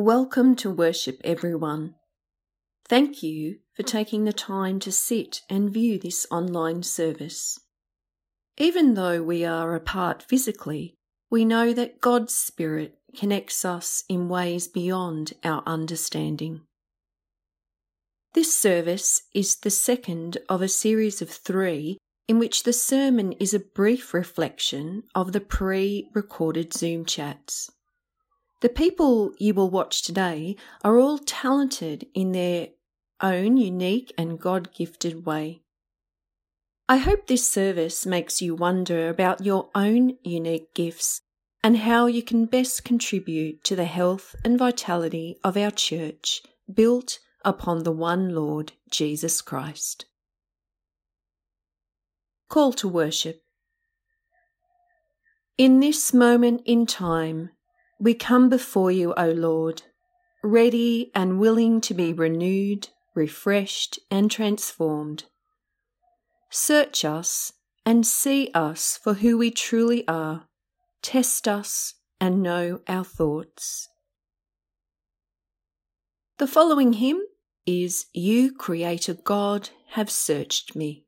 Welcome to worship, everyone. Thank you for taking the time to sit and view this online service. Even though we are apart physically, we know that God's Spirit connects us in ways beyond our understanding. This service is the second of a series of three in which the sermon is a brief reflection of the pre recorded Zoom chats. The people you will watch today are all talented in their own unique and God gifted way. I hope this service makes you wonder about your own unique gifts and how you can best contribute to the health and vitality of our church built upon the one Lord Jesus Christ. Call to worship. In this moment in time, we come before you, O Lord, ready and willing to be renewed, refreshed, and transformed. Search us and see us for who we truly are. Test us and know our thoughts. The following hymn is You Creator God Have Searched Me.